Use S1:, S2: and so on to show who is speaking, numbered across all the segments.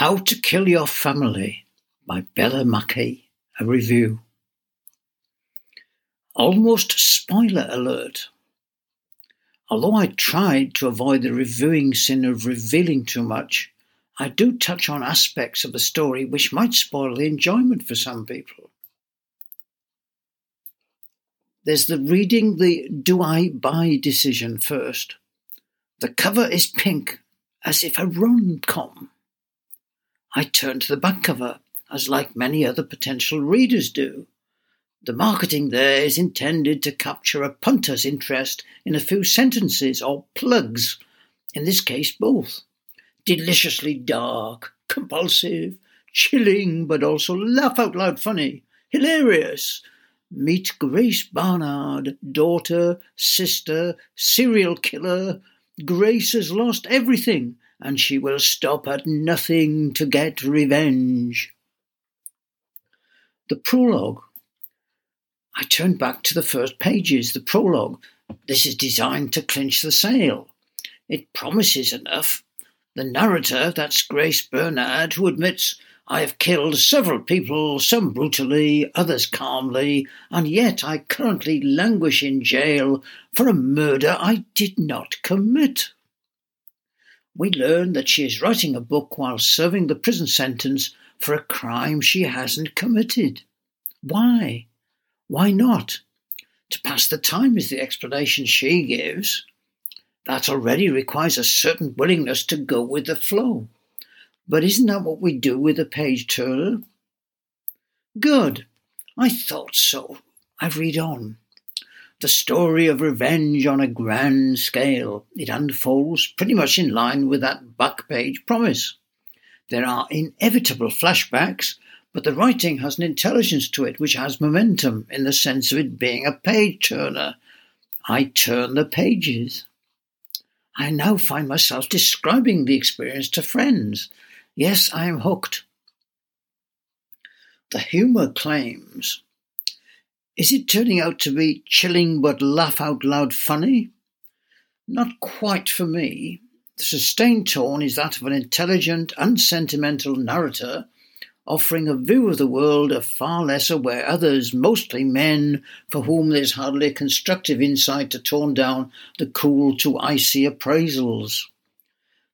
S1: How to Kill Your Family by Bella Mackie, a review. Almost spoiler alert. Although I tried to avoid the reviewing sin of revealing too much, I do touch on aspects of the story which might spoil the enjoyment for some people. There's the reading the do I buy decision first. The cover is pink, as if a rom-com. I turn to the back cover, as like many other potential readers do. The marketing there is intended to capture a punter's interest in a few sentences or plugs, in this case both. Deliciously dark, compulsive, chilling, but also laugh out loud funny, hilarious. Meet Grace Bernard, daughter, sister, serial killer. Grace has lost everything and she will stop at nothing to get revenge. The prologue. I turned back to the first pages. The prologue. This is designed to clinch the sale. It promises enough. The narrator, that's Grace Bernard, who admits, I have killed several people, some brutally, others calmly, and yet I currently languish in jail for a murder I did not commit we learn that she is writing a book while serving the prison sentence for a crime she hasn't committed. Why? Why not? To pass the time is the explanation she gives. That already requires a certain willingness to go with the flow. But isn't that what we do with a page turner? Good. I thought so. I read on the story of revenge on a grand scale. It unfolds pretty much in line with that back page promise. There are inevitable flashbacks, but the writing has an intelligence to it which has momentum in the sense of it being a page turner. I turn the pages. I now find myself describing the experience to friends. Yes, I am hooked. The humour claims is it turning out to be chilling but laugh out loud funny? Not quite for me. The sustained tone is that of an intelligent, unsentimental narrator offering a view of the world of far less aware others, mostly men, for whom there's hardly a constructive insight to tone down the cool to icy appraisals.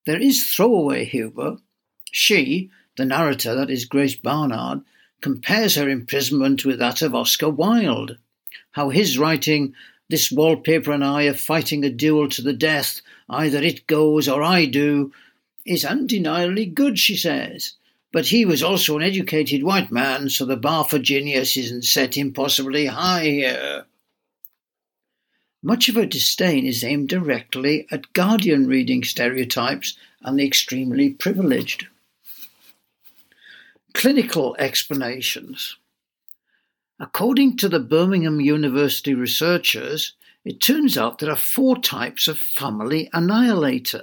S1: There is throwaway humour. She, the narrator, that is Grace Bernard, compares her imprisonment with that of Oscar Wilde. How his writing, This wallpaper and I are fighting a duel to the death, either it goes or I do, is undeniably good, she says. But he was also an educated white man, so the bar for genius isn't set impossibly high here. Much of her disdain is aimed directly at Guardian reading stereotypes and the extremely privileged clinical explanations. According to the Birmingham University researchers, it turns out there are four types of family annihilator.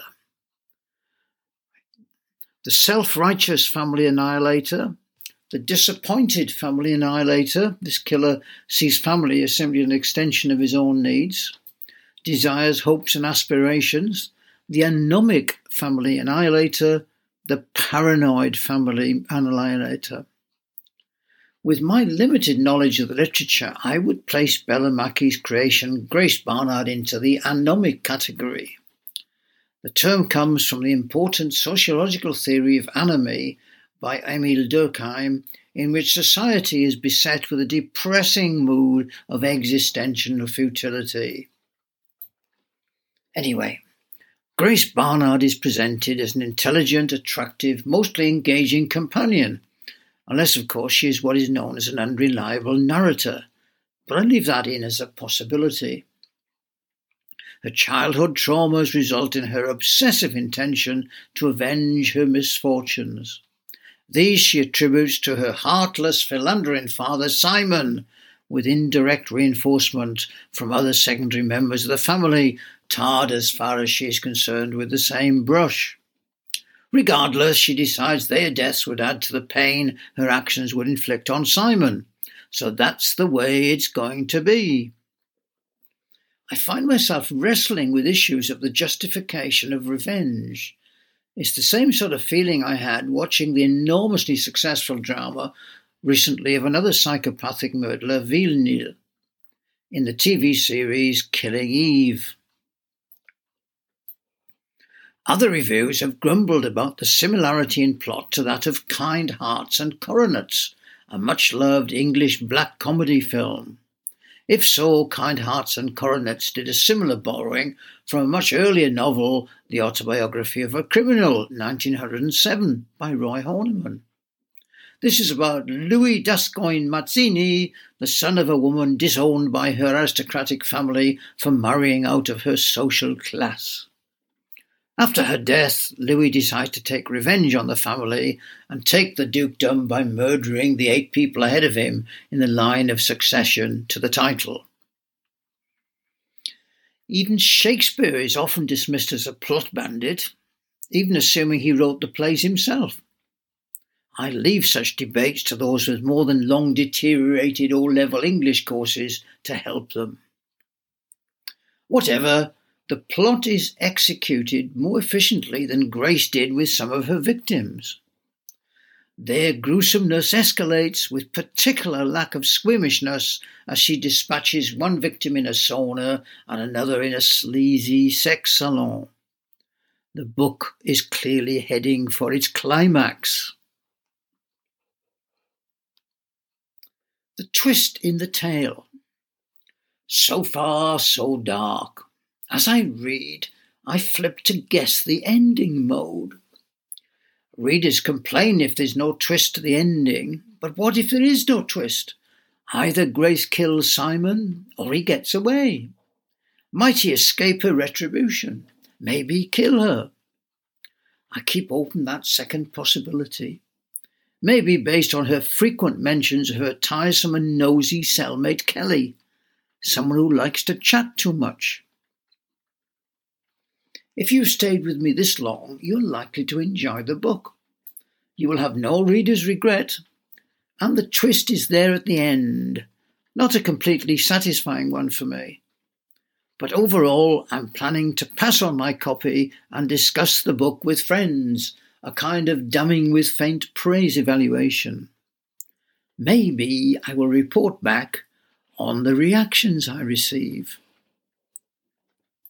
S1: The self righteous family annihilator, the disappointed family annihilator, this killer sees family as simply an extension of his own needs, desires, hopes, and aspirations, the anomic family annihilator, the paranoid family annihilator. With my limited knowledge of the literature, I would place Bella Mackie's creation, Grace Bernard, into the anomic category. The term comes from the important sociological theory of anomie by Emile Durkheim, in which society is beset with a depressing mood of existential futility. Anyway, Grace Bernard is presented as an intelligent, attractive, mostly engaging companion, unless, of course, she is what is known as an unreliable narrator, but I leave that in as a possibility. Her childhood traumas result in her obsessive intention to avenge her misfortunes. These she attributes to her heartless, philandering father, Simon, with indirect reinforcement from other secondary members of the family tarred as far as she is concerned with the same brush. Regardless, she decides their deaths would add to the pain her actions would inflict on Simon. So that's the way it's going to be. I find myself wrestling with issues of the justification of revenge. It's the same sort of feeling I had watching the enormously successful drama recently of another psychopathic murderer, Villanelle, in the TV series Killing Eve. Other reviews have grumbled about the similarity in plot to that of Kind Hearts and Coronets, a much loved English black comedy film. If so, Kind Hearts and Coronets did a similar borrowing from a much earlier novel, The Autobiography of a Criminal, 1907, by Roy Horniman. This is about Louis D'Ascoyne Mazzini, the son of a woman disowned by her aristocratic family for marrying out of her social class. After her death, Louis decides to take revenge on the family and take the dukedom by murdering the eight people ahead of him in the line of succession to the title. Even Shakespeare is often dismissed as a plot bandit, even assuming he wrote the plays himself. I leave such debates to those with more than long deteriorated O level English courses to help them. Whatever, the plot is executed more efficiently than Grace did with some of her victims. Their gruesomeness escalates with particular lack of squeamishness as she dispatches one victim in a sauna and another in a sleazy sex salon. The book is clearly heading for its climax. The twist in the tale. So far, so dark. As I read, I flip to guess the ending mode. Readers complain if there's no twist to the ending, but what if there is no twist? Either Grace kills Simon or he gets away. Might he escape her retribution? Maybe kill her. I keep open that second possibility maybe based on her frequent mentions of her tiresome and nosy cellmate Kelly, someone who likes to chat too much. If you've stayed with me this long, you're likely to enjoy the book. You will have no reader's regret, and the twist is there at the end. Not a completely satisfying one for me. But overall, I'm planning to pass on my copy and discuss the book with friends a kind of damning with faint praise evaluation. Maybe I will report back on the reactions I receive.